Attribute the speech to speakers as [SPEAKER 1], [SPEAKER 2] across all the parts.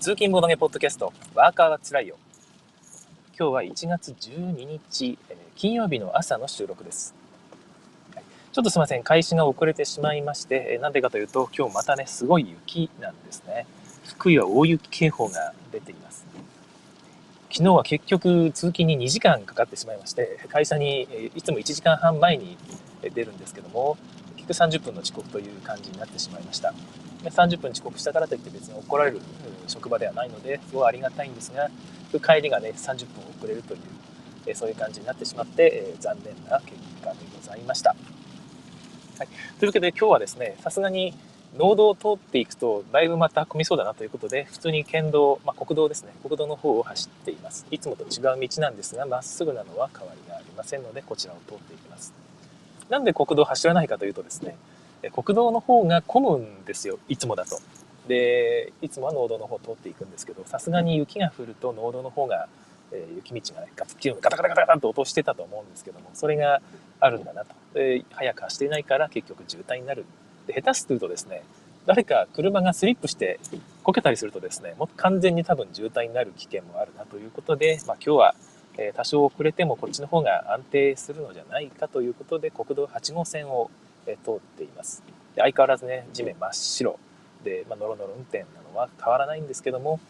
[SPEAKER 1] 通勤ボードゲポッドキャスト、ワーカーはつらいよ。今日は1月12日、えー金曜日の朝の収録です。ちょっとすいません、開始が遅れてしまいまして、えーなんでかというと、今日またね、すごい雪なんですね。福井は大雪警報が出ています。昨日は結局、通勤に2時間かかってしまいまして、会社にえーいつも1時間半前に出るんですけども、結局30分の遅刻という感じになってしまいました。30分遅刻したからといって別に怒られる職場ではないのですごいありがたいんですが帰りがね30分遅れるというえそういう感じになってしまって、え残念な結果でございました。はい、というわけで今日はですねさすがに農道を通っていくとだいぶまた混みそうだなということで普通に県道、まあ、国道ですね。国道の方を走っています。いつもと違う道なんですがまっすぐなのは変わりがありませんのでこちらを通っていきます。なんで国道を走らないかというとですね国道の方が混むんですよいつもだと。でいつもは農道の方通っていくんですけどさすがに雪が降ると農道の方が、えー雪道がねガツッガタガタガタガタと落としてたと思うんですけどもそれがあるんだなと。で早く走っていないから結局渋滞になる。で下手するとですね誰か車がスリップしてこけたりするとですねもう完全に多分渋滞になる危険もあるなということで、まあ、今日は多少遅れてもこっちの方が安定するのじゃないかということで国道8号線をえ通っています。で相変わらずね地面真っ白。で、まあ、ノロノロ運転なのは変わらないんですけども、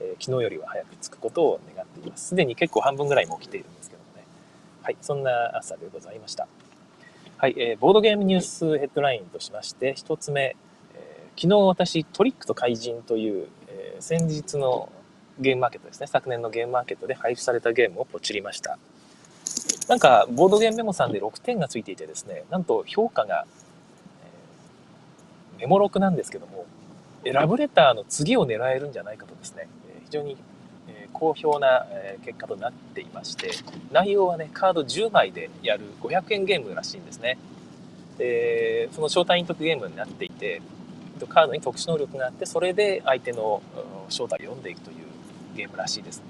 [SPEAKER 1] えー昨日よりは早く着くことを願っています。すでに結構半分ぐらいもう来ているんですけどもね。はいそんな朝でございました。はい、えーボードゲームニュースヘッドラインとしまして一つ目、えー昨日私トリックと怪人という、えー先日のゲームマーケットですね。昨年のゲームマーケットで配布されたゲームをポチりました。なんかボードゲームメモさんで6点がついていてですねなんと評価が、えーメモ6なんですけどもえラブレターの次を狙えるんじゃないかとですねえ非常にえ好評なえ結果となっていまして内容はねカード10枚でやる500円ゲームらしいんですね。でその招待陰徳ゲームになっていてカードに特殊能力があってそれで相手の正体を読んでいくというゲームらしいです。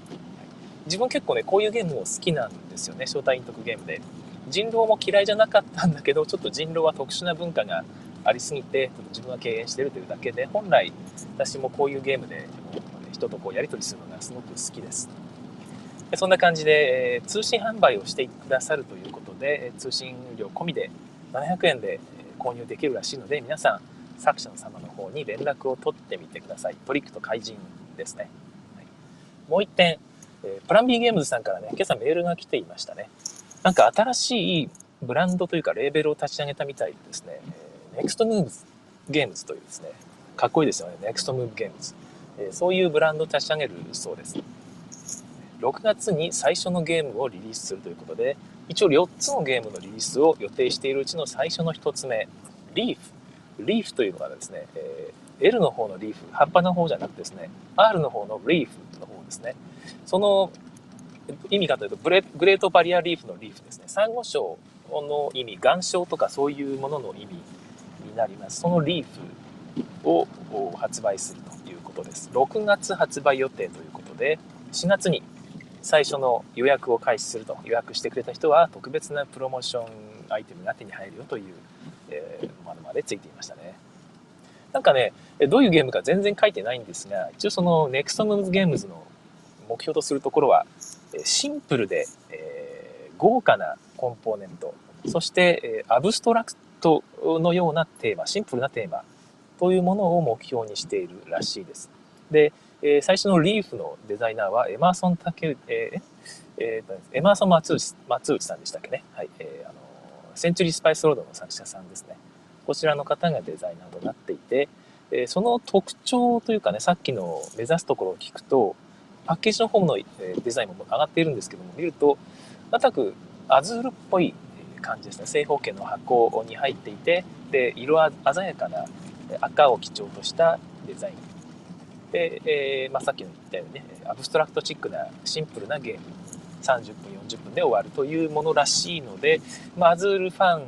[SPEAKER 1] 自分結構ねこういうゲームも好きなんですよね。招待陰徳ゲームで。人狼も嫌いじゃなかったんだけどちょっと人狼は特殊な文化がありすぎてちょっと自分は敬遠してるというだけで本来私もこういうゲームで人とこうやり取りするのがすごく好きです。でそんな感じで、え通信販売をしてくださるということで通信料込みで700円で購入できるらしいので皆さん作者の様の方に連絡を取ってみてください。トリックと怪人ですね、はい。もう一点、えープラン B ゲームズさんからね今朝メールが来ていましたね。なんか新しいブランドというかレーベルを立ち上げたみたいでですね、えー、ネクストムーブゲームズというですねかっこいいですよね。ネクストムーブゲームズ、えーそういうブランドを立ち上げるそうです。6月に最初のゲームをリリースするということで一応4つのゲームのリリースを予定しているうちの最初の1つ目リーフ。リーフというのはですね、えー L の方のリーフ。葉っぱの方じゃなくてですね R の方のリーフの方ですね。その意味かというとグレートバリアリーフのリーフですね。サンゴ礁の意味岩礁とかそういうものの意味になります。そのリーフを発売するということです。6月発売予定ということで4月に最初の予約を開始すると予約してくれた人は特別なプロモーションアイテムが手に入るよという、えーものまでついていましたね。なんかねどういうゲームか全然書いてないんですが一応その NEXT MOVES ゲームズの目標とするところはシンプルで、えー豪華なコンポーネント。そして、えアブストラクトのようなテーマシンプルなテーマというものを目標にしているらしいです。で、え最初のリーフのデザイナーはエマーソン・タケえーえーエマーソン松内松内さんでしたっけね、はいえーあの Century Spice Road の作者さんですね。こちらの方がデザイナーとなっていて、えその特徴というかねさっきの目指すところを聞くとパッケージの方のデザインも上がっているんですけども見るとなんとなくアズールっぽい感じですね。正方形の箱に入っていてで色鮮やかな赤を基調としたデザイン。で、えーまあ、さっきの言ったようにねアブストラクトチックなシンプルなゲーム。30分40分で終わるというものらしいので、まあ、アズールファン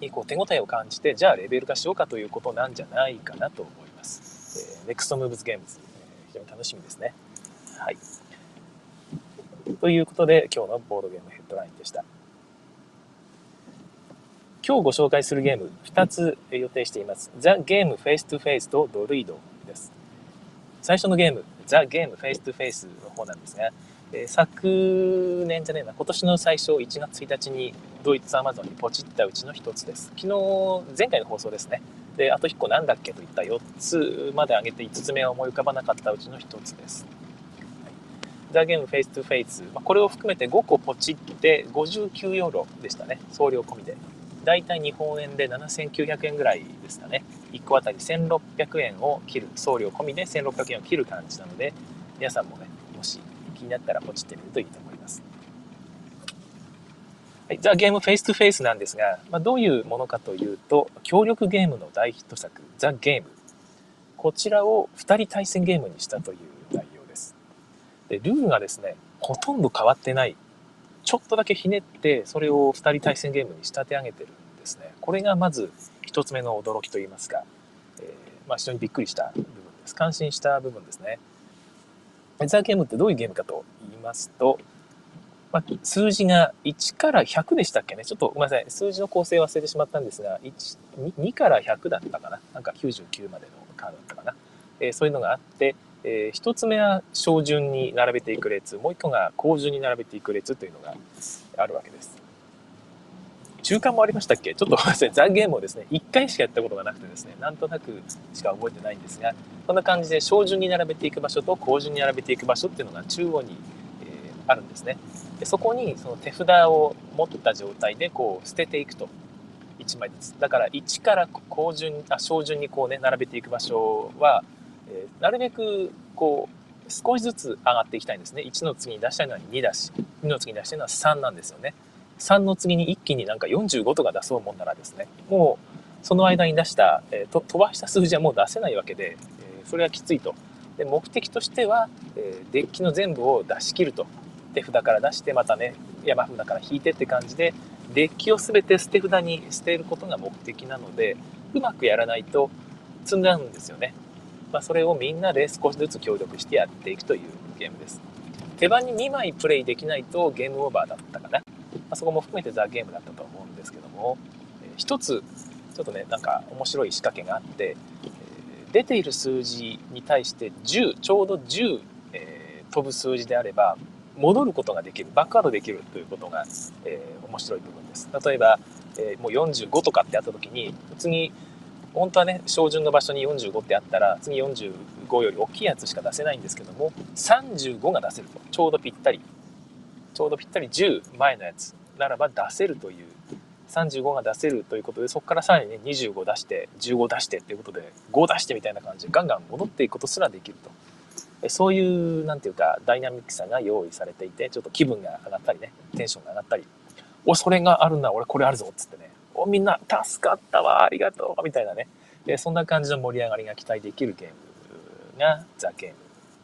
[SPEAKER 1] にこう手応えを感じてじゃあレベル化しようかということなんじゃないかなと思います、えー、NEXT MOVES ゲームズ、常に楽しみですねはいということで今日のボードゲームヘッドラインでした今日ご紹介するゲーム2つ予定しています。 The Game Face to Face とドルイドです。最初のゲーム、 The Game Face to Face の方なんですが、え、昨年じゃねえな、今年の最初1月1日にドイツアマゾンにポチったうちの1つです。昨日、前回の放送ですね。で、あと1個なんだっけといった4つまで上げて5つ目は思い浮かばなかったうちの1つです。 The Game Face to Face、まあ、これを含めて5個ポチって59ユーロでしたね。送料込みで。だいたい日本円で7900円ぐらいですかね。1個あたり1600円を切る、送料込みで1600円を切る感じなので、皆さんもね、もし気になったらポチってみるといいと思います。はい、ザ・ゲームフェイス2フェイスなんですが、まあ、どういうものかというと、協力ゲームの大ヒット作、ザ・ゲーム。こちらを2人対戦ゲームにしたという内容です。で、ルールがですね、ほとんど変わってない。ちょっとだけひねって、それを2人対戦ゲームに仕立て上げてるんですね。これがまず1つ目の驚きといいますか、えー、まあ、非常にびっくりした部分です。感心した部分ですね。ザ・ゲームってどういうゲームかと言いますと、まあ、数字が1から100でしたっけね？ちょっとごめんなさい。数字の構成忘れてしまったんですが、1 2から100だったかな？なんか99までのカードだったかな？えー、そういうのがあって、えー、1つ目は小順に並べていく列、もう1個が高順に並べていく列というのがあるわけです。中間もありましたっけ？ちょっとごめんなさい。ザ・ゲームをですね、1回しかやったことがなくてですね、なんとなくしか覚えてないんですが、こんな感じで小順に並べていく場所と高順に並べていく場所っていうのが中央に、えー、あるんですね。でそこにその手札を持った状態でこう捨てていくと。1枚ずつ。だから1から高順、あ、小順にこうね、並べていく場所は、えー、なるべくこう、少しずつ上がっていきたいんですね。1の次に出したいのは2だし、2の次に出したいのは3なんですよね。3の次に一気になんか45とか出そうもんならですね、もうその間に出した、えー、と飛ばした数字はもう出せないわけで、えー、それはきついと。で目的としては、えー、デッキの全部を出し切ると。手札から出してまたね、山札から引いてって感じで、デッキを全て捨て札に捨てることが目的なので、うまくやらないと積んじゃうんですよね。まあ、それをみんなで少しずつ協力してやっていくというゲームです。手番に2枚プレイできないとゲームオーバーだったかな。まあ、そこも含めてザ・ゲームだったと思うんですけども、えー、一つちょっとねなんか面白い仕掛けがあって、えー、出ている数字に対して10ちょうど10、え、飛ぶ数字であれば戻ることができるバックアウトできるということが、えー、面白い部分です。例えば、えー、もう45とかってあった時に次本当はね照準の場所に45ってあったら次45より大きいやつしか出せないんですけども35が出せると。ちょうどぴったり。ちょうどぴったり10前のやつならば出せるという。35が出せるということでそこからさらにね25出して15出してっていうことで5出してみたいな感じでガンガン戻っていくことすらできると。そういうなんていうかダイナミックさが用意されていてちょっと気分が上がったりねテンションが上がったりおそれがあるんだ俺これあるぞっつってねおみんな助かったわありがとうみたいなねそんな感じの盛り上がりが期待できるゲームがザ・ゲーム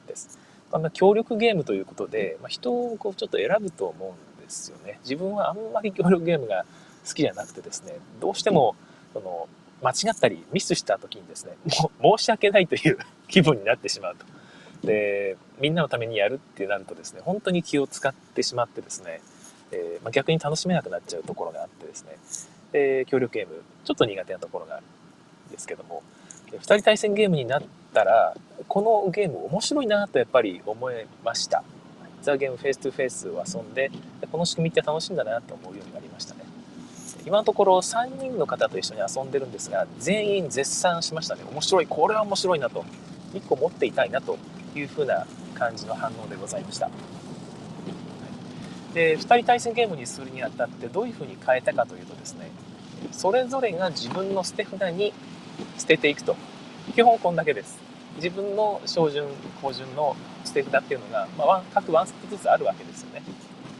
[SPEAKER 1] です。まあ、協力ゲームということで、まあ、人をこうちょっと選ぶと思うんですよね。自分はあんまり協力ゲームが好きじゃなくてですね、どうしてもその間違ったりミスした時にですね、もう申し訳ないという気分になってしまうと。で、みんなのためにやるってなるとですね、本当に気を使ってしまってですね、えー、まあ、逆に楽しめなくなっちゃうところがあってですね、え協力ゲーム、ちょっと苦手なところがあるんですけども、2人対戦ゲームになったら、このゲーム面白いなとやっぱり思いました。ザ・ゲームフェイス2フェイスを遊んで、この仕組みって楽しいんだなと思うようになりましたね。今のところ3人の方と一緒に遊んでるんですが、全員絶賛しましたね。面白い、これは面白いなと。1個持っていたいなという風な感じの反応でございました。で、2人対戦ゲームにするにあたってどういう風に変えたかというとですね、それぞれが自分の捨て札に捨てていくと。基本こんだけです。自分の小順、高順の捨て札っていうのが、まあ、各ワンスプずつあるわけですよね。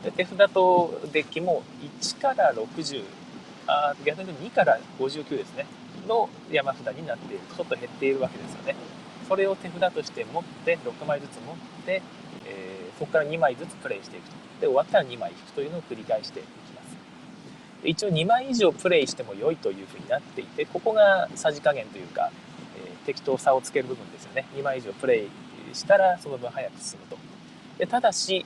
[SPEAKER 1] で手札とデッキも1から60、あ逆に2から59ですね、の山札になっている。ちょっと減っているわけですよね。それを手札として持って、6枚ずつ持って、えー、そこから2枚ずつプレイしていくと。で、終わったら2枚引くというのを繰り返していきます。一応2枚以上プレイしても良いというふうになっていて、ここがさじ加減というかえ、適当さをつける部分ですよね2枚以上プレイしたらその分早く進むとでただし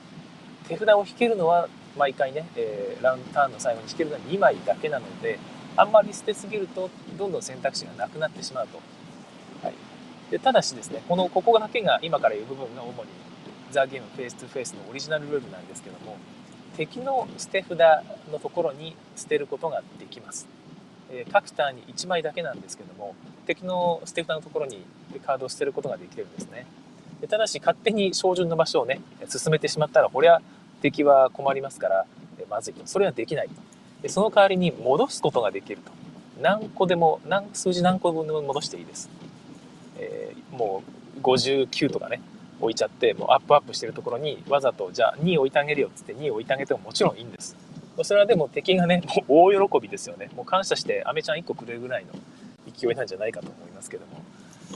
[SPEAKER 1] 手札を引けるのは毎回ね、えー、ラウンターンの最後に引けるのは2枚だけなのであんまり捨てすぎるとどんどん選択肢がなくなってしまうと、でただしですねこのここだけが今から言う部分が主にザ・ゲームフェイス2フェイスのオリジナルルールなんですけども敵の捨て札のところに捨てることができます、えー、各ターンに1枚だけなんですけども敵の捨て札のところにカードを捨てることができるんですね。でただし勝手に照準の場所をね進めてしまったらこれは敵は困りますから、えまずいと。それはできないでその代わりに戻すことができると。何個でも何数字何個分でも戻していいです、えー、もう59とかね置いちゃってもうアップアップしてるところにわざとじゃあ2位置いてあげるよっつって2位置いてあげてももちろんいいんです。それはでも敵がねもう 大喜びですよね。もう感謝してアメちゃん1個くれるぐらいの勢いなんじゃないかと思いますけども。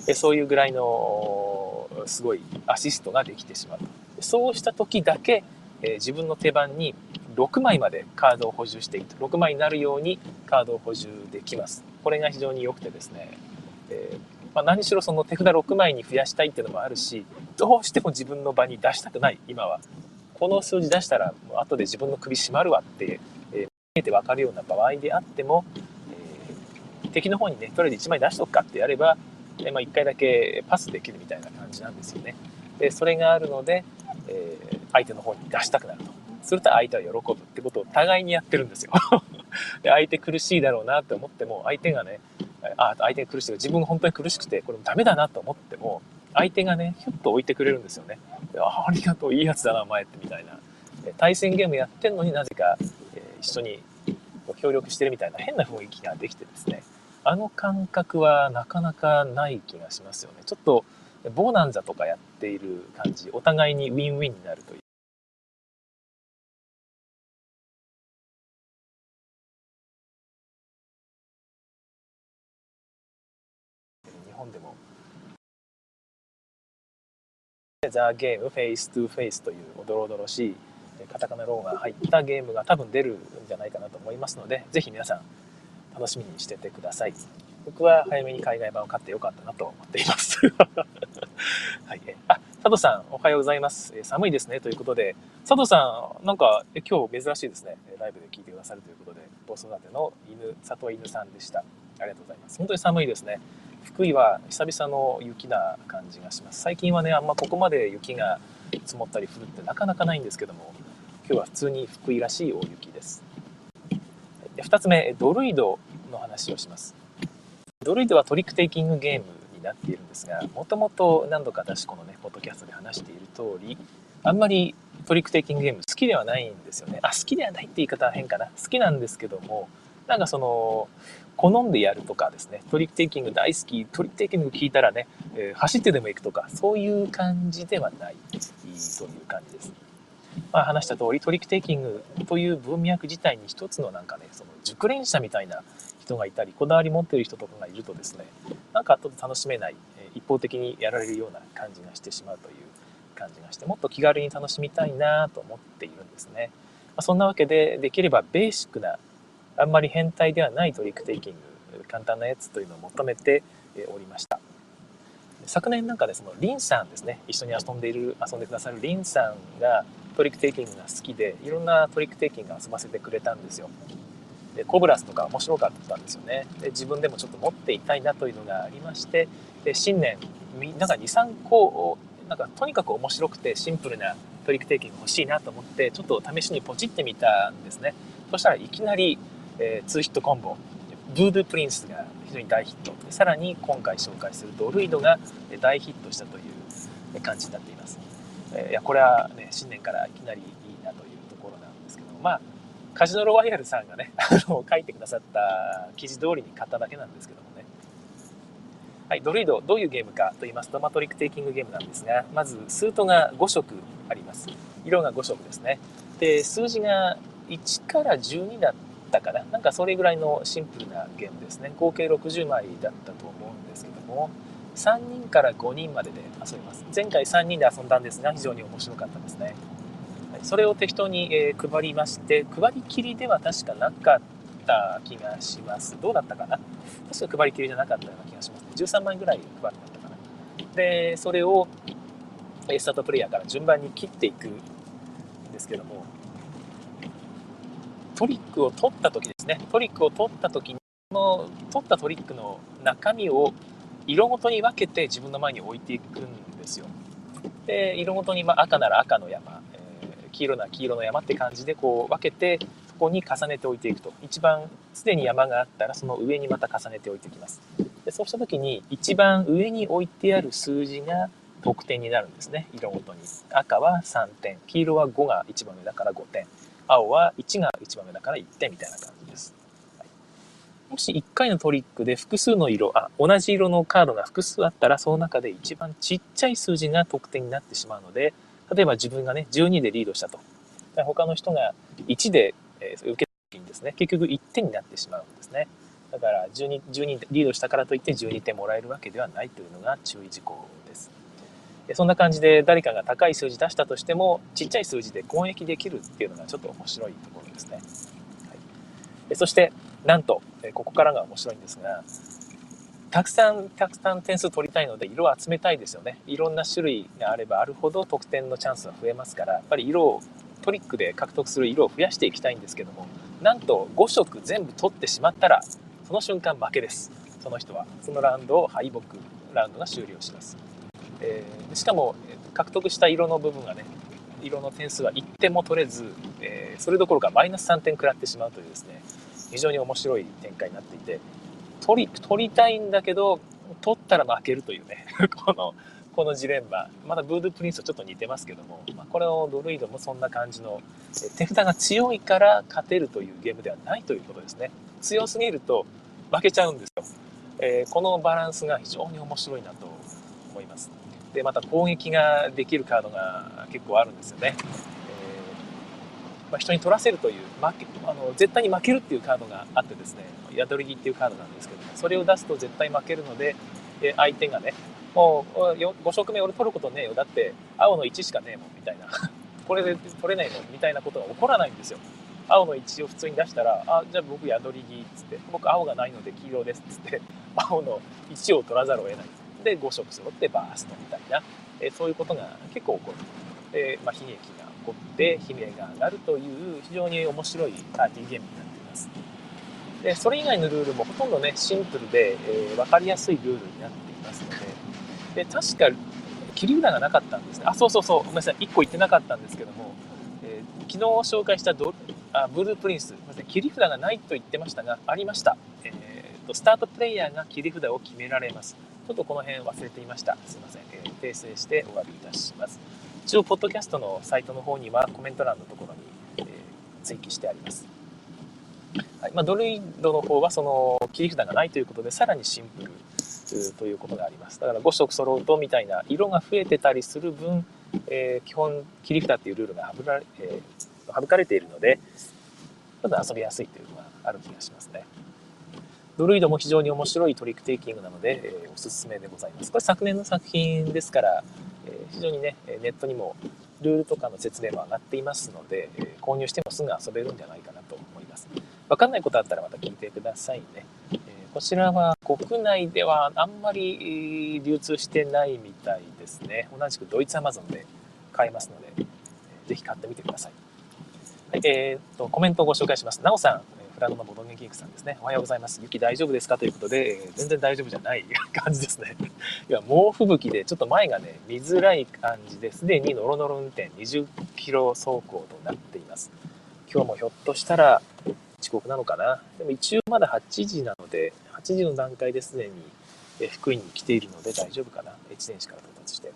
[SPEAKER 1] えそういうぐらいのすごいアシストができてしまうそうした時だけ、えー、自分の手番に6枚までカードを補充していいと6枚になるようにカードを補充できます。これが非常に良くてですね、えーまあ、何しろその手札6枚に増やしたいっていうのもあるしどうしても自分の場に出したくない今は。この数字出したらもう後で自分の首絞まるわって、えー、見えて分かるような場合であっても、えー、敵の方にねとりあえず1枚出しとくかってやれば、えー、まあ、1回だけパスできるみたいな感じなんですよね。でそれがあるので、え相手の方に出したくなると。すると相手は喜ぶってことを互いにやってるんですよ。で相手苦しいだろうなって思っても相手がねあ相手が苦しい自分が本当に苦しくてこれもダメだなと思っても相手がねひょっと置いてくれるんですよね。あありがとういいやつだなお前ってみたいな。対戦ゲームやってんのになぜか、えー、一緒に協力してるみたいな変な雰囲気ができてですね。あの感覚はなかなかない気がしますよね。ちょっとボーナンザとかやっている感じお互いにウィンウィンになるというThe Game Face to Face というおどろおどろしいカタカナロゴが入ったゲームが多分出るんじゃないかなと思いますのでぜひ皆さん楽しみにしててください。僕は早めに海外版を買ってよかったなと思っています。はい、あ佐藤さんおはようございます。寒いですね。ということで佐藤さんなんか今日珍しいですね。ライブで聞いてくださるということで子育ての犬里犬さんでした。ありがとうございます。本当に寒いですね。福井は久々の雪な感じがします。最近はねあんまここまで雪が積もったり降るってなかなかないんですけども今日は普通に福井らしい大雪です。で2つ目ドルイドの話をします。ドルイドはトリックテイキングゲームになっているんですがもともと何度か私このねポッドキャストで話している通りあんまりトリックテイキングゲーム好きではないんですよね。あ好きではないって言い方は変かな。好きなんですけどもなんかその好んでやるとかですね、トリックテイキング大好き、トリックテイキング聞いたらね、えー、走ってでも行くとか、そういう感じではないという感じです。まあ、話した通り、トリックテイキングという文脈自体に一つのなんかね、その熟練者みたいな人がいたり、こだわり持ってる人とかがいるとですね、なんか後で楽しめない、一方的にやられるような感じがしてしまうという感じがして、もっと気軽に楽しみたいなと思っているんですね。まあ、そんなわけで、できればベーシックなあんまり変態ではないトリックテイキング簡単なやつというのを求めておりました。昨年なんかでそのリンさんですね一緒に遊んでいる遊んでくださるリンさんがトリックテイキングが好きでいろんなトリックテイキング遊ばせてくれたんですよ。でコブラスとか面白かったんですよね。で自分でもちょっと持っていたいなというのがありましてで新年なんか23個をなんかとにかく面白くてシンプルなトリックテイキング欲しいなと思ってちょっと試しにポチってみたんですね。そしたらいきなりえー、ツーヒットコンボブードゥプリンスが非常に大ヒット。さらに今回紹介するドルイドが大ヒットしたという感じになっています、えー、いやこれはね新年からいきなりいいなというところなんですけどまあカジノロワイヤルさんがね あの書いてくださった記事通りに買っただけなんですけどもね。はい、ドルイドどういうゲームかと言いますと、マトリックテイキングゲームなんですがまずスートが5色あります。色が5色ですね。で数字が1から12だっったかななんかそれぐらいのシンプルなゲームですね。合計60枚だったと思うんですけども3人から5人までで遊びます。前回3人で遊んだんですが非常に面白かったですね。それを適当に、え配りまして配りきりでは確かなかった気がします。どうだったかな？確か配りきりじゃなかったような気がします、ね、13枚ぐらい配りだったかな。でそれをスタートプレイヤーから順番に切っていくんですけどもトリックを取った時ですね。トリックを取った時にの取ったトリックの中身を色ごとに分けて自分の前に置いていくんですよ。で色ごとに、ま赤なら赤の山、えー、黄色なら黄色の山って感じでこう分けてそこに重ねておいていくと。一番すでに山があったらその上にまた重ねておいていきます。でそうした時に一番上に置いてある数字が得点になるんですね。色ごとに。赤は3点。黄色は5が一番上だから5点。青は1が一番目だから1点みたいな感じです。もし1回のトリックで複数の色、あ、同じ色のカードが複数あったら、その中で一番ちっちゃい数字が得点になってしまうので、例えば自分がね、12でリードしたと。他の人が1で、え、受けた時にですね、結局1点になってしまうんですね。だから12、12リードしたからといって12点もらえるわけではないというのが注意事項ですそんな感じで誰かが高い数字出したとしてもちっちゃい数字で攻撃できるっていうのがちょっと面白いところですね。はい、そしてなんとここからが面白いんですがたくさんたくさん点数取りたいので色を集めたいですよね。いろんな種類があればあるほど得点のチャンスは増えますからやっぱり色をトリックで獲得する色を増やしていきたいんですけどもなんと5色全部取ってしまったらその瞬間負けですその人はそのラウンドを敗北ラウンドが終了しますえー、しかも獲得した色の部分がね色の点数は1点も取れず、えー、それどころかマイナス3点食らってしまうというですね非常に面白い展開になっていて取り取りたいんだけど取ったら負けるというね このこのジレンマ。まだブードゥプリンスとちょっと似てますけども、まあ、これをドルイドもそんな感じの手札が強いから勝てるというゲームではないということですね。強すぎると負けちゃうんですよ、えー、このバランスが非常に面白いなとでまた攻撃ができるカードが結構あるんですよね、えー、まあ、人に取らせるという負けあの絶対に負けるっていうカードがあってですね宿り木っていうカードなんですけどもそれを出すと絶対負けるので、え相手がねもう5色目俺取ることねえよ。だって青の1しかねえもんみたいな。これで取れないのみたいなことが起こらないんですよ。青の1を普通に出したら、あ、じゃあ僕宿り木っつって、僕青がないので黄色ですっつって、青の1を取らざるを得ない。で5色揃ってバーストみたいな、えそういうことが結構起こる。で、まあ、悲劇が起こって悲鳴が上がるという非常に面白いパーティーゲームになっています。でそれ以外のルールもほとんどねシンプルで、えー、分かりやすいルールになっていますので。で確か切り札がなかったんですね。あそうそうそう。ごめんなさい。1個言ってなかったんですけども、えー、昨日紹介したドあブループリンス。切り札がないと言ってましたがありました、えーとスタートプレイヤーが切り札を決められます。ちょっとこの辺忘れていました。すいません。えー、訂正してお詫びいたします。一応、ポッドキャストのサイトの方にはコメント欄のところに、えー、追記してあります。はいまあ、ドルイドの方はその切り札がないということで、さらにシンプルということがあります。だから5色揃うとみたいな色が増えてたりする分、えー、基本切り札っていうルールが省られ、えー、省かれているので、ちょっと遊びやすいというのがある気がしますね。ドルイドも非常に面白いトリックテイキングなので、えー、おすすめでございます。これ昨年の作品ですから、えー、非常にね、ネットにもルールとかの説明も上がっていますので、えー、購入してもすぐ遊べるんじゃないかなと思います。わかんないことあったらまた聞いてくださいね。えこちらは国内ではあんまり流通してないみたいですね。同じくドイツアマゾンで買えますので、ぜひ買ってみてください。はい、えー、と、コメントをご紹介します。なおさん、フラノのボドゲキークさんですね。おはようございます。雪大丈夫ですか？ということで、えー、全然大丈夫じゃない 感じですね。いや、猛吹雪でちょっと前がね、見づらい感じですでにノロノロ運転20キロ走行となっています。今日もひょっとしたら遅刻なのかな？でも一応まだ8時なので、8時の段階ですでに福井に来ているので大丈夫かな？越前市から到達して。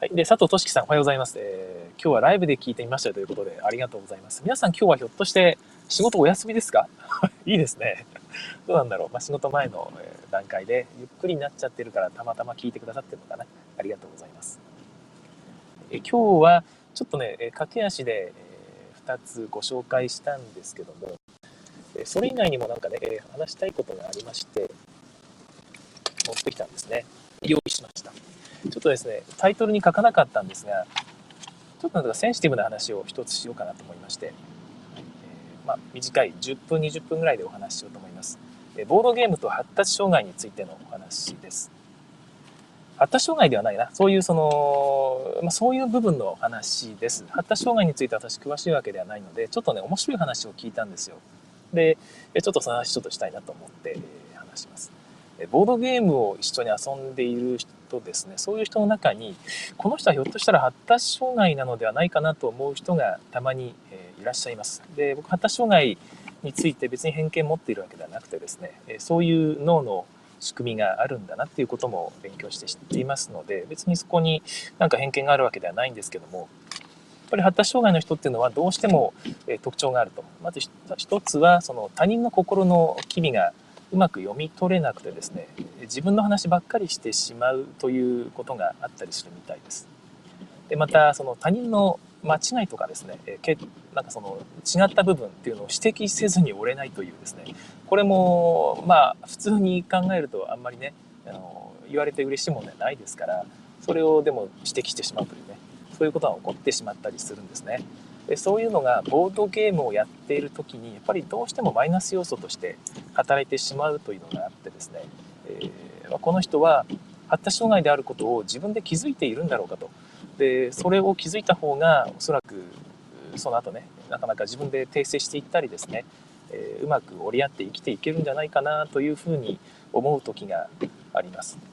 [SPEAKER 1] はい。で、佐藤俊樹さん、おはようございます。えー、今日はライブで聞いてみましたということで、ありがとうございます。皆さん今日はひょっとして、仕事お休みですか？いいですね。どうなんだろう。まあ、仕事前の段階でゆっくりになっちゃってるからたまたま聞いてくださってるのかな。ありがとうございます。え今日はちょっとね、駆け足で2つご紹介したんですけども、それ以外にもなんかね、話したいことがありまして、持ってきたんですね。用意しました。ちょっとですね、タイトルに書かなかったんですが、ちょっとなんかセンシティブな話を一つしようかなと思いまして、まあ、短い10分20分ぐらいでお話ししようと思います。ボードゲームと発達障害についてのお話です。発達障害ではないな。そういうその、まあ、そういう部分の話です。発達障害について私詳しいわけではないのでちょっとね面白い話を聞いたんですよ。でちょっとその話ちょっとしたいなと思って話します。ボードゲームを一緒に遊んでいる人ですね。そういう人の中にこの人はひょっとしたら発達障害なのではないかなと思う人がたまに、えいらっしゃいます。で僕発達障害について別に偏見持っているわけではなくてですねえそういう脳の仕組みがあるんだなっていうことも勉強して知っていますので別にそこになんか偏見があるわけではないんですけどもやっぱり発達障害の人っていうのはどうしても特徴があると。まず一つはその他人の心の機微がうまく読み取れなくてですね自分の話ばっかりしてしまうということがあったりするみたいです。でまたその他人の間違いとかですねけなんかその違った部分っていうのを指摘せずに折れないというですねこれもまあ普通に考えるとあんまりねあの言われて嬉しいものではないですからそれをでも指摘してしまうというねそういうことが起こってしまったりするんですね。でそういうのがボードゲームをやっている時にやっぱりどうしてもマイナス要素として働いてしまうというのがあってですね、えー、この人は発達障害であることを自分で気づいているんだろうかとでそれを気づいた方がおそらくその後ねなかなか自分で訂正していったりですねえー、うまく折り合って生きていけるんじゃないかなというふうに思う時があります。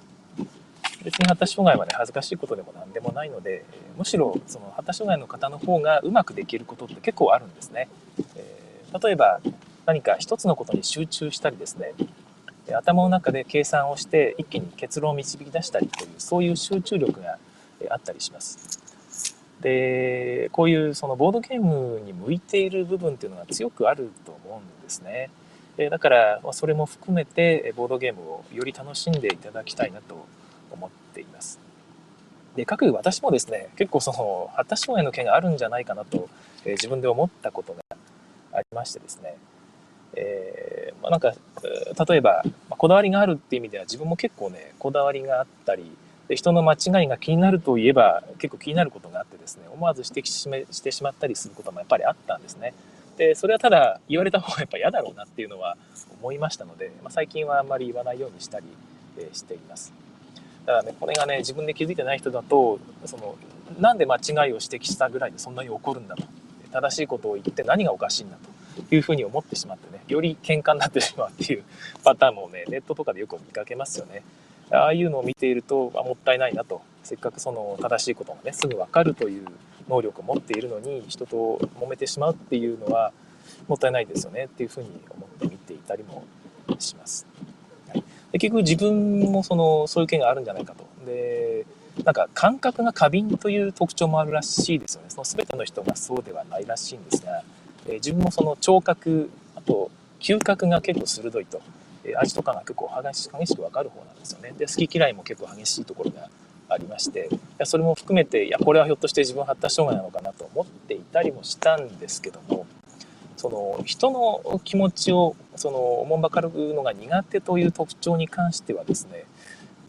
[SPEAKER 1] 別に発達障害はね恥ずかしいことでも何でもないのでむしろその発達障害の方の方がうまくできることって結構あるんですね。えー、例えば何か一つのことに集中したりですね頭の中で計算をして一気に結論を導き出したりというそういう集中力があったりします。でこういうそのボードゲームに向いている部分っていうのが強くあると思うんですね。だからそれも含めてボードゲームをより楽しんでいただきたいなと思っています。で各私もですね結構その発達障害の件があるんじゃないかなと、えー、自分で思ったことがありましてですね、えー、まあ、なんか例えば、ま、こだわりがあるっていう意味では自分も結構ねこだわりがあったりで人の間違いが気になるといえば結構気になることがあってですね思わず指摘してしまったりすることもやっぱりあったんですね。でそれはただ言われた方がやっぱ嫌だろうなっていうのは思いましたので、まあ、最近はあんまり言わないようにしたり、しています。だからねこれがね自分で気づいてない人だとそのなんで間違いを指摘したぐらいでそんなに怒るんだと。正しいことを言って何がおかしいんだというふうに思ってしまってねより喧嘩になってしまうっていう パターンもねネットとかでよく見かけますよね。ああいうのを見ているとあもったいないなと。せっかくその正しいことがねすぐ分かるという能力を持っているのに人と揉めてしまうっていうのはもったいないですよねっていうふうに思って見ていたりもします。で結局自分もそのそういう件があるんじゃないかと。でなんか感覚が過敏という特徴もあるらしいですよね。その全ての人がそうではないらしいんですが、え自分もその聴覚あと嗅覚が結構鋭いと。え味とかが結構激しく分かる方なんですよね。で好き嫌いも結構激しいところがありましていやそれも含めていやこれはひょっとして自分発達障害なのかなと思っていたりもしたんですけどもその人の気持ちをそのおもんばかるのが苦手という特徴に関してはですね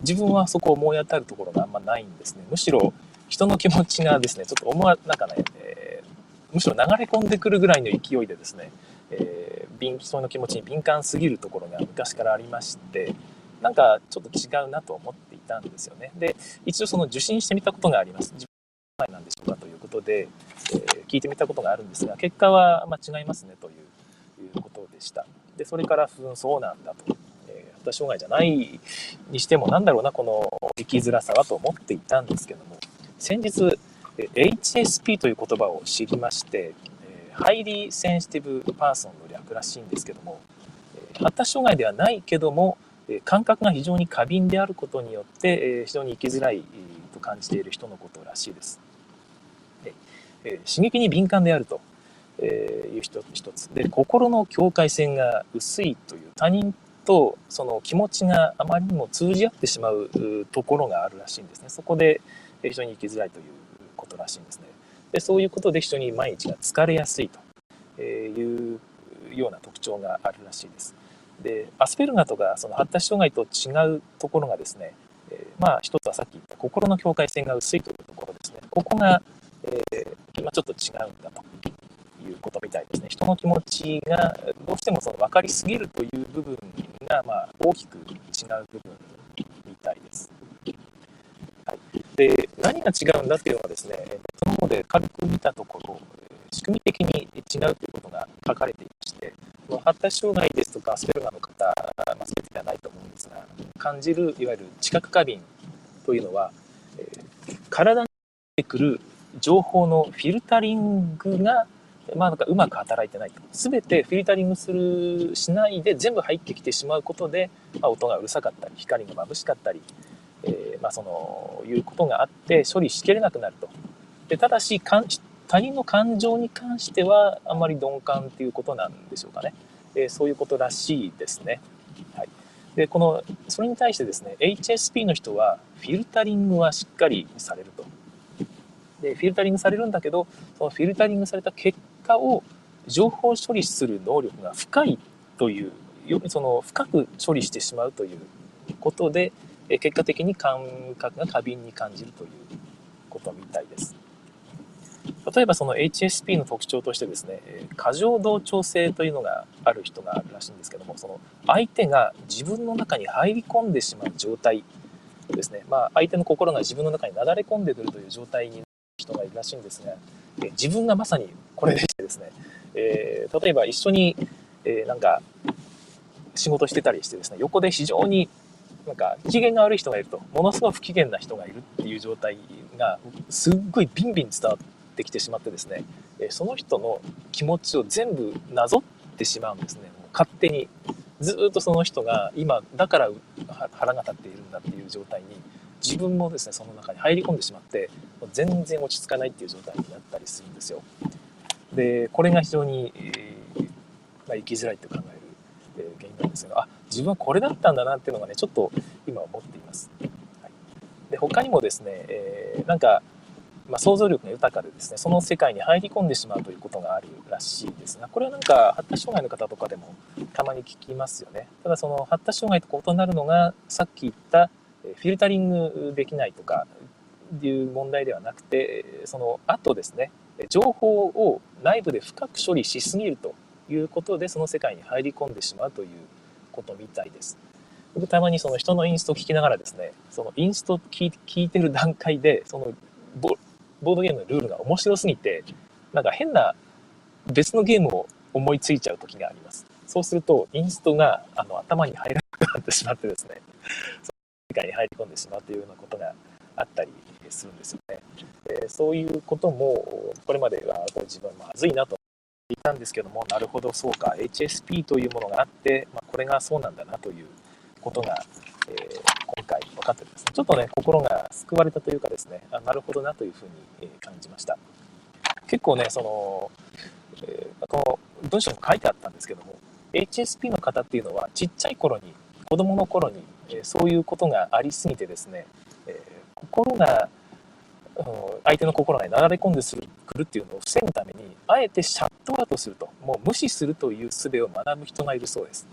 [SPEAKER 1] 自分はそこを思い当たるところがあんまないんですねむしろ人の気持ちがですねちょっと思わなんかね、えー、むしろ流れ込んでくるぐらいの勢いでですね、えー、人の気持ちに敏感すぎるところが昔からありましてなんかちょっと違うなと思っていたんですよね。で、一応その受診してみたことがあります。自分なんでしょうかということで、えー、聞いてみたことがあるんですが、結果はま違いますねということでした。で、それから、うん、そうなんだと。えー、発達障害じゃないにしても、なんだろうな、この生きづらさはと思っていたんですけども、先日、HSP という言葉を知りましてえ、 highly sensitive person の略らしいんですけども、発達障害ではないけども、感覚が非常に過敏であることによって非常に生きづらいと感じている人のことらしいです。で刺激に敏感であるとえいう一つで心の境界線が薄いという他人とその気持ちがあまりにも通じ合ってしまうところがあるらしいんですね。そこで非常に生きづらいということらしいんですね。でそういうことで非常に毎日が疲れやすいというような特徴があるらしいです。でアスペルガーとかその発達障害と違うところがですね、え、まあ一つはさっき言った心の境界線が薄いというところですねここが、えー、今ちょっと違うんだということみたいですね人の気持ちがどうしてもその分かりすぎるという部分が、まあ、大きく違う部分みたいです。はい、で何が違うんだっていうのはですねその方で軽く見たところ仕組み的に違うということが書かれていまして発達障害ですとかアスペルガーの方、まあ、全てではないと思うんですが感じるいわゆる知覚過敏というのは、えー、体に出てくる情報のフィルタリングが、まあ、なんかうまく働いてないと。全てフィルタリングする、しないで全部入ってきてしまうことで、まあ、音がうるさかったり、光が眩しかったり、えー、まあ、その、いうことがあって処理しきれなくなると。でただし、他人の感情に関してはあまり鈍感っていうことなんでしょうかね。えー、そういうことらしいですね。はい。で、この、それに対してですね、HSP の人はフィルタリングはしっかりされると。で、フィルタリングされるんだけど、そのフィルタリングされた結果を情報処理する能力が深いという、その深く処理してしまうということで、結果的に感覚が過敏に感じるということみたいです。例えばその HSP の特徴としてですね、過剰同調性というのがある人があるらしいんですけども、その相手が自分の中に入り込んでしまう状態ですね、まあ、相手の心が自分の中になだれ込んでくるという状態に人がいるらしいんですが、自分がまさにこれでしてですね、えー、例えば一緒に、えー、なんか仕事してたりしてですね、横で非常になんか機嫌が悪い人がいると、ものすごく不機嫌な人がいるっていう状態が、すっごいビンビン伝わってきてしまってですね、えその人の気持ちを全部なぞってしまうんですね。もう勝手に。ずっとその人が今、だから腹が立っているんだっていう状態に、自分もですね、その中に入り込んでしまって、全然落ち着かないっていう状態になったりするんですよ。で、これが非常に、えー、まあ、生きづらいと考える、えー、原因なんですが、あ、自分はこれだったんだなっていうのがね、ちょっと今思っています。はい、で他にもですね、えー、なんか、まあ、想像力が豊かでですね、その世界に入り込んでしまうということがあるらしいですが、これはなんか発達障害の方とかでもたまに聞きますよね。ただその発達障害と異なるのが、さっき言ったフィルタリングできないとかいう問題ではなくて、その後ですね、情報を内部で深く処理しすぎるということで、その世界に入り込んでしまうということみたいです。僕たまにその人のインストを聞きながらですね、そのインスト聞いてる段階で、そのボードゲームのルールが面白すぎて、なんか変な別のゲームを思いついちゃう時があります。そうすると、インストがあの頭に入らなくなってしまってですね、界に入り込んでしまうというようなことがあったりするんですよね。えそういうことも、これまでは自分はまずいなといたんですけども、なるほど、そうか、HSP というものがあって、まあ、これがそうなんだなということが、えー、今回分かってですね、ちょっとね、心が救われたというかですね、あなるほどなというふうに、感じました。結構ね、その、えー、この文章に書いてあったんですけども、HSP の方っていうのは、ちっちゃい頃に、子供の頃に、えそういうことがありすぎてですね、え心が相手の心がなだれ込んでくるっていうのを防ぐためにあえてシャットアウトすると。もう無視するという術を学ぶ人がいるそうです。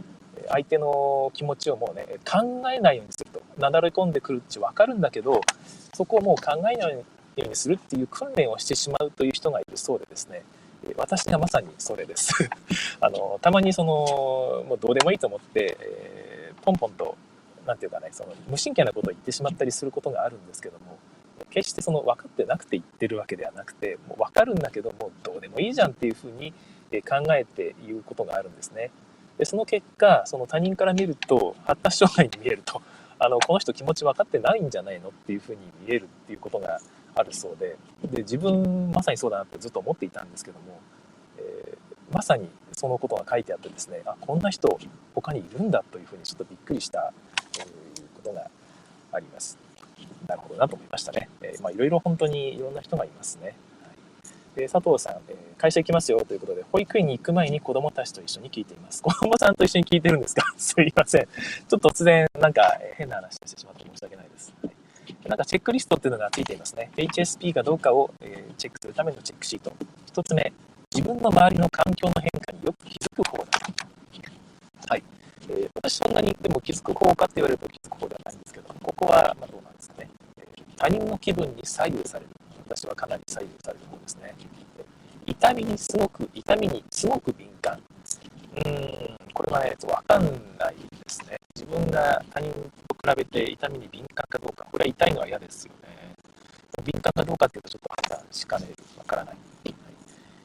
[SPEAKER 1] 相手の気持ちをもうね考えないようにすると。なだれ込んでくるって分かるんだけどそこをもう考えないようにするっていう訓練をしてしまうという人がいるそうでですね。私がまさにそれです。あのたまにそのもうどうでもいいと思って、えー、ポンポンと何て言うかねその無神経なことを言ってしまったりすることがあるんですけども決してその分かってなくて言ってるわけではなくてもう分かるんだけどもどうでもいいじゃんっていうふうに考えて言うことがあるんですね。でその結果その他人から見ると発達障害に見えるとあのこの人気持ち分かってないんじゃないのっていうふうに見えるっていうことがあるそうでで自分まさにそうだなってずっと思っていたんですけども、えー、まさにそのことが書いてあってですねあこんな人他にいるんだというふうにちょっとびっくりした、ことがあります。なるほどなと思いましたね。えー、まあ、いろいろ本当にいろんな人がいますね。はい、佐藤さん、えー、会社行きますよということで、保育園に行く前に子供たちと一緒に聞いています。子供さんと一緒に聞いてるんですか？すいません。ちょっと突然、なんか変な話してしまって申し訳ないです。はい、なんかチェックリストっていうのがついていますね。HSP かどうかを、えー、チェックするためのチェックシート。1つ目、自分の周りの環境の変化によく気づく方だ。はい。えー、私そんなにでも気づく方かって言われると気づく方ではないんですけど、ここはまどうなんですかねえ。他人の気分に左右される。私はかなり左右される方ですね。痛みにすごく、痛みにすごく敏感。うーん、これはね、わかんないですね。自分が他人と比べて痛みに敏感かどうか、これは痛いのは嫌ですよね。敏感かどうかっていうとちょっと判断しかねる。わからない。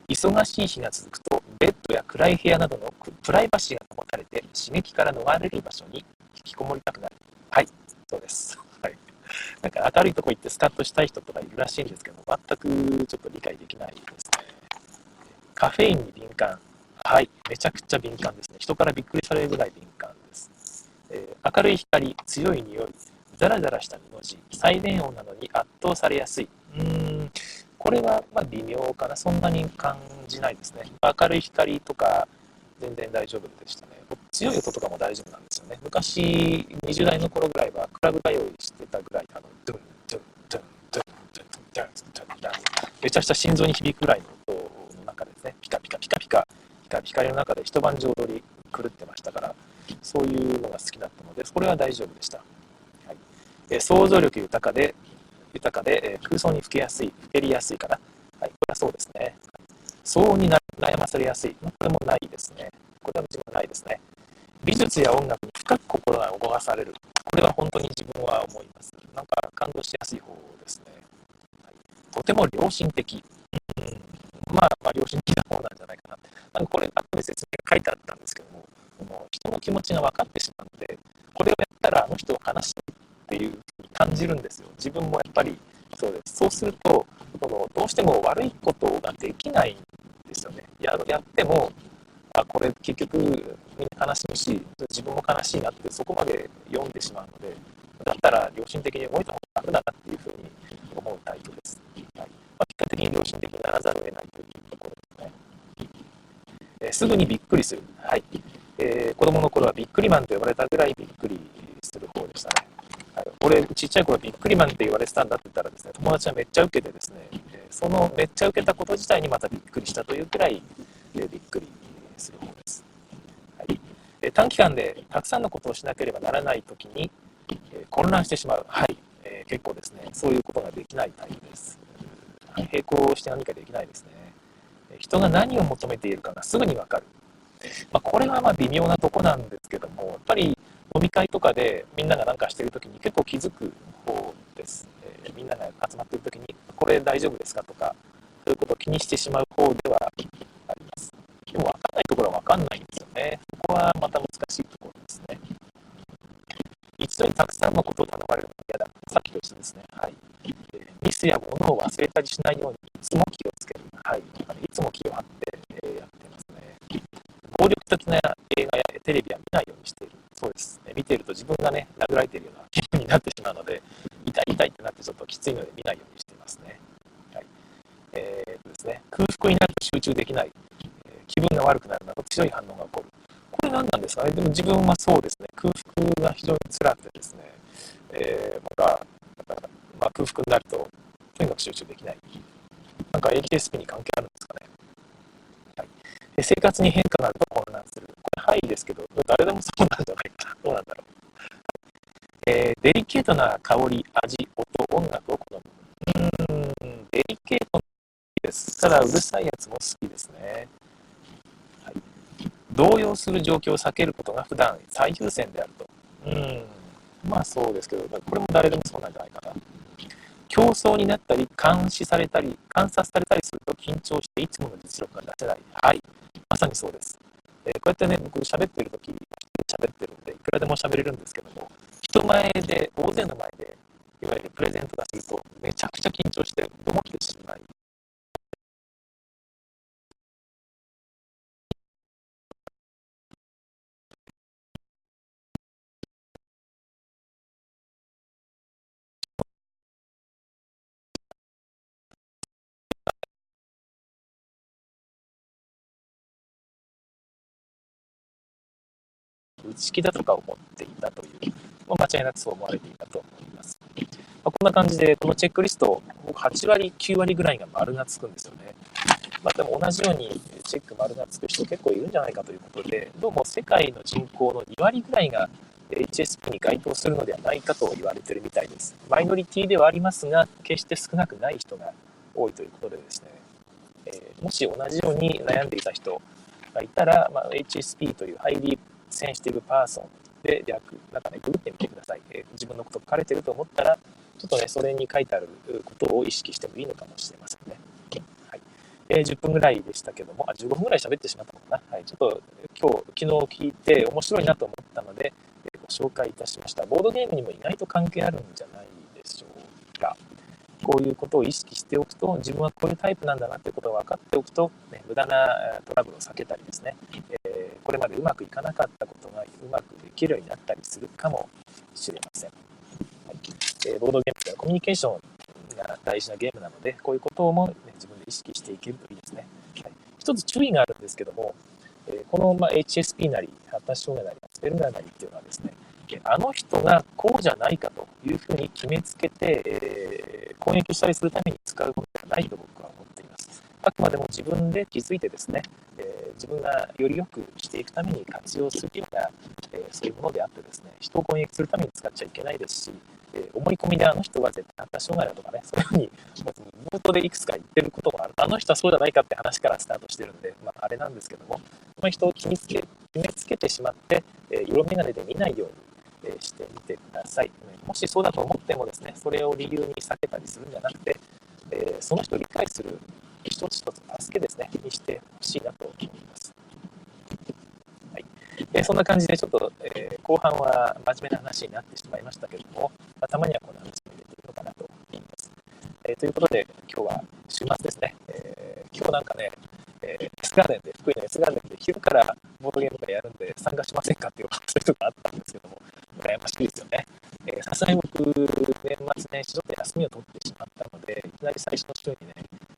[SPEAKER 1] 忙しい日が続くと、ベッドや暗い部屋などのプライバシーが保たれて、刺激から逃れる場所に引きこもりたくなる。はい。人です。はい。なんか明るいとこ行ってスタートしたい人とかいるらしいんですけど、全くちょっと理解できないですね。カフェインに敏感。はい。めちゃくちゃ敏感ですね。人からびっくりされるぐらい敏感です。えー、明るい光、強い匂い、ザラザラした布地、再電音なのに圧倒されやすい。うーん。これはま微妙かな。そんなに感じないですね。明るい光とか、全然大丈夫でしたね。強い音とかも大丈夫なんですよね。昔、20代の頃ぐらいは、クラブ通いしてたぐらい、あの、ドゥン、ドゥン、ドゥン、ドゥン、ドゥン、ドゥン、ドゥン、ドゥンドゥン、めちゃくちゃ心臓に響くぐらいの音の中ですね、ピカピカピカピカ、ピカ光の中で一晩中踊り狂ってましたから、そういうのが好きだったので、それは大丈夫でした。はいえ想像力豊かで、豊かで、え空想にふけやすい、ふけりやすいかな。はい、これはそうですね。騒音に悩まされやすい。これもないですね。これは自分はないですね。美術や音楽に深く心が動かされる。これは本当に自分は思います。なんか感動しやすい方ですね。はい、とても良心的。うん、まあ、まあ、良心的な方なんじゃないかな。なんかこれ、後で説明書いてあったんですけども、も人の気持ちが分かってしまうので、これをやったらあの人は悲しいっていう感じるんですよ。自分もやっぱりそうです。そうすると、このどうしても悪いことができないんですよね。ややっても、あ、これ結局みんな悲しむし、自分も悲しいなってそこまで読んでしまうので、だったら良心的に動いた方が楽だなっていうふうに思うタイプです。はいまあ、結果的に良心的にならざるを得ないというところですね。え、すぐにびっくりする。はい。えー、子供の頃はびっくりマンと呼ばれたぐらいびっくりする方でしたね。俺、ちっちゃい頃はびっくりマンって言われてたんだって言ったらですね、友達はめっちゃ受けてですね、そのめっちゃ受けたこと自体にまたびっくりしたというくらい、えびっくりする方です。はい、短期間でたくさんのことをしなければならないときに、混乱してしまう。はい、え、結構ですね、そういうことができないタイプです。並行して何かできないですね。人が何を求めているかがすぐにわかる。まあ、これはまあ微妙なとこなんですけども、やっぱり飲み会とかでみんなが何かしてる時に結構気づく方です、えー、みんなが集まってる時にこれ大丈夫ですかとかそういうことを気にしてしまう方ではあります。でも分かんないところは分かんないんですよね。そこはまた難しいところですね。一度にたくさんのことを頼まれるのが嫌だ。さっきと一緒ですね。はい、えー、ミスや物を忘れたりしないようにいつも気をつける。はい。いつも気を張って、えー、やってますね。暴力的な映画やテレビは見ないようにしている。そうです、ね、見ていると自分がね、殴られているような気分になってしまうので、痛い痛いってなってちょっときついので見ないようにしていますね。はい。えー、とですね、空腹になると集中できない、え、気分が悪くなるなど強い反応が起こる。これ何なんですかね？でも自分はそうですね、空腹が非常に辛くてですね、えー、また、まあ、空腹になると、とにかく集中できない。なんか HSP に関係あるんですかね？はい、生活に変化があると混乱する。これ、はいですけど、誰でもそうなんじゃないかな。どうなんだろう。えー、デリケートな香り、味、音、音楽を好む。うーん、デリケートです。ただ、うるさいやつも好きですね。はい、動揺する状況を避けることが普段最優先であると。うん、まあそうですけど、これも誰でもそうなんじゃないかな。競争になったり、監視されたり、観察されたりすると緊張していつもの実力が出せない。はい。まさにそうです。えー、こうやってね、僕喋ってる時、喋ってるんで、いくらでも喋れるんですけども、人前で、大勢の前で、いわゆるプレゼントがすると、めちゃくちゃ緊張して、どもってしまい、内気だとか思っていたという、まあ、間違いなくそう思われていたと思います。まあ、こんな感じで、このチェックリスト、僕8割、9割ぐらいが丸がつくんですよね。まあ、でも同じようにチェック丸がつく人結構いるんじゃないかということで、どうも世界の人口の2割ぐらいが HSP に該当するのではないかと言われているみたいです。マイノリティではありますが、決して少なくない人が多いということでですね、えー、もし同じように悩んでいた人がいたら、まあ、HSP という highly sensitive person で略、なんかね、ググってみてください。え、自分のこと書かれてると思ったら、ちょっとね、それに書いてあることを意識してもいいのかもしれませんね。はい。えー、10分ぐらいでしたけども、あ、15分ぐらい喋ってしまったのかな。はい。ちょっと今日、昨日聞いて面白いなと思ったので、えご紹介いたしました。ボードゲームにも意外と関係あるんじゃないでしょうか。こういうことを意識しておくと、自分はこういうタイプなんだなってことが分かっておくと、ね、無駄なトラブルを避けたりですね、えー、これまでうまくいかなかったうまくできるようになったりするかもしれません。はいえー、ボードゲームではコミュニケーションが大事なゲームなので、こういうことも、ね、自分で意識していけるといいですね。はい、一つ注意があるんですけども、えこの、ま HSP なり、発達障害なり、スペルナーなりっていうのはですね、あの人がこうじゃないかというふうに決めつけて、えー、攻撃したりするために使うものではないと僕は思っています。あくまでも自分で気づいてですね、えー、自分がより良くしていくために活用するような、え、そういうものであってですね、人を攻撃するために使っちゃいけないですし、え思い込みであの人は絶対発達障害だとかね、そういうふうに、冒頭でいくつか言ってることもある。あの人はそうじゃないかって話からスタートしてるんで、まあ、あれなんですけども、まあ、人を決めつけ決めつけてしまって、えー、色眼鏡で見ないようにしてみてください。もしそうだと思ってもですね、それを理由に避けたりするんじゃなくて、えその人を理解する一つ一つ助けですね、にしてほしいなと思います。はい、えそんな感じでちょっと、え後半は真面目な話になってしまいましたけれども、まあ、たまにはこの話も入れているのかなと思います。えということで、今日は週末ですね、え今日なんかね、えー、S ガーデンで、福井の S ガーデンで昼からボードゲームがやるんで参加しませんかっていうそういうとがあったんですけども、羨ましいですよね。さすがに僕、年末年始ちょっと休みを取ってしまったので、いきなり最初の週にね、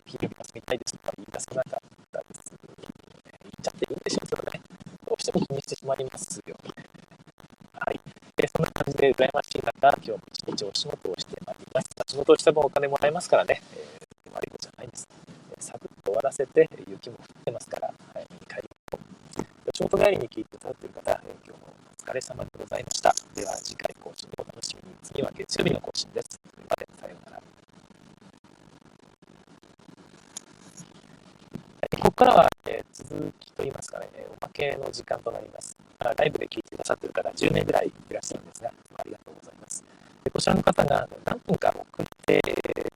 [SPEAKER 1] 金曜日休みたいですとか言い出せなかったです、言っちゃっていいんでしょうけどね、どうしても気にしてしまいますよね。はい。えそんな感じで羨ましい中、今日も一日お仕事をしてまいります。仕事をした分お金もらえますからね、えー、悪いことじゃないんです。えサクッと終わらせて、雪も降ってますから、早めに帰りましょう。仕事帰りに聞いていただいている方、え、今日もお疲れ様でございました。では次回更新をお楽しみに。次は月曜日の更新です。それまでさようなら。からは、えー、続きといいますかね、おまけの時間となります。ライブで聞いてくださってる方、10年ぐらいいらっしゃるんですが、ありがとうございます。でこちらの方が何分か遅れて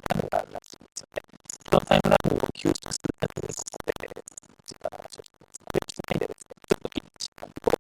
[SPEAKER 1] 何分かがあるらしいんですよね。そのタイムラグを吸収するために、ここで時間の話をしてます。これしないでですね、ちょっとてしまうと、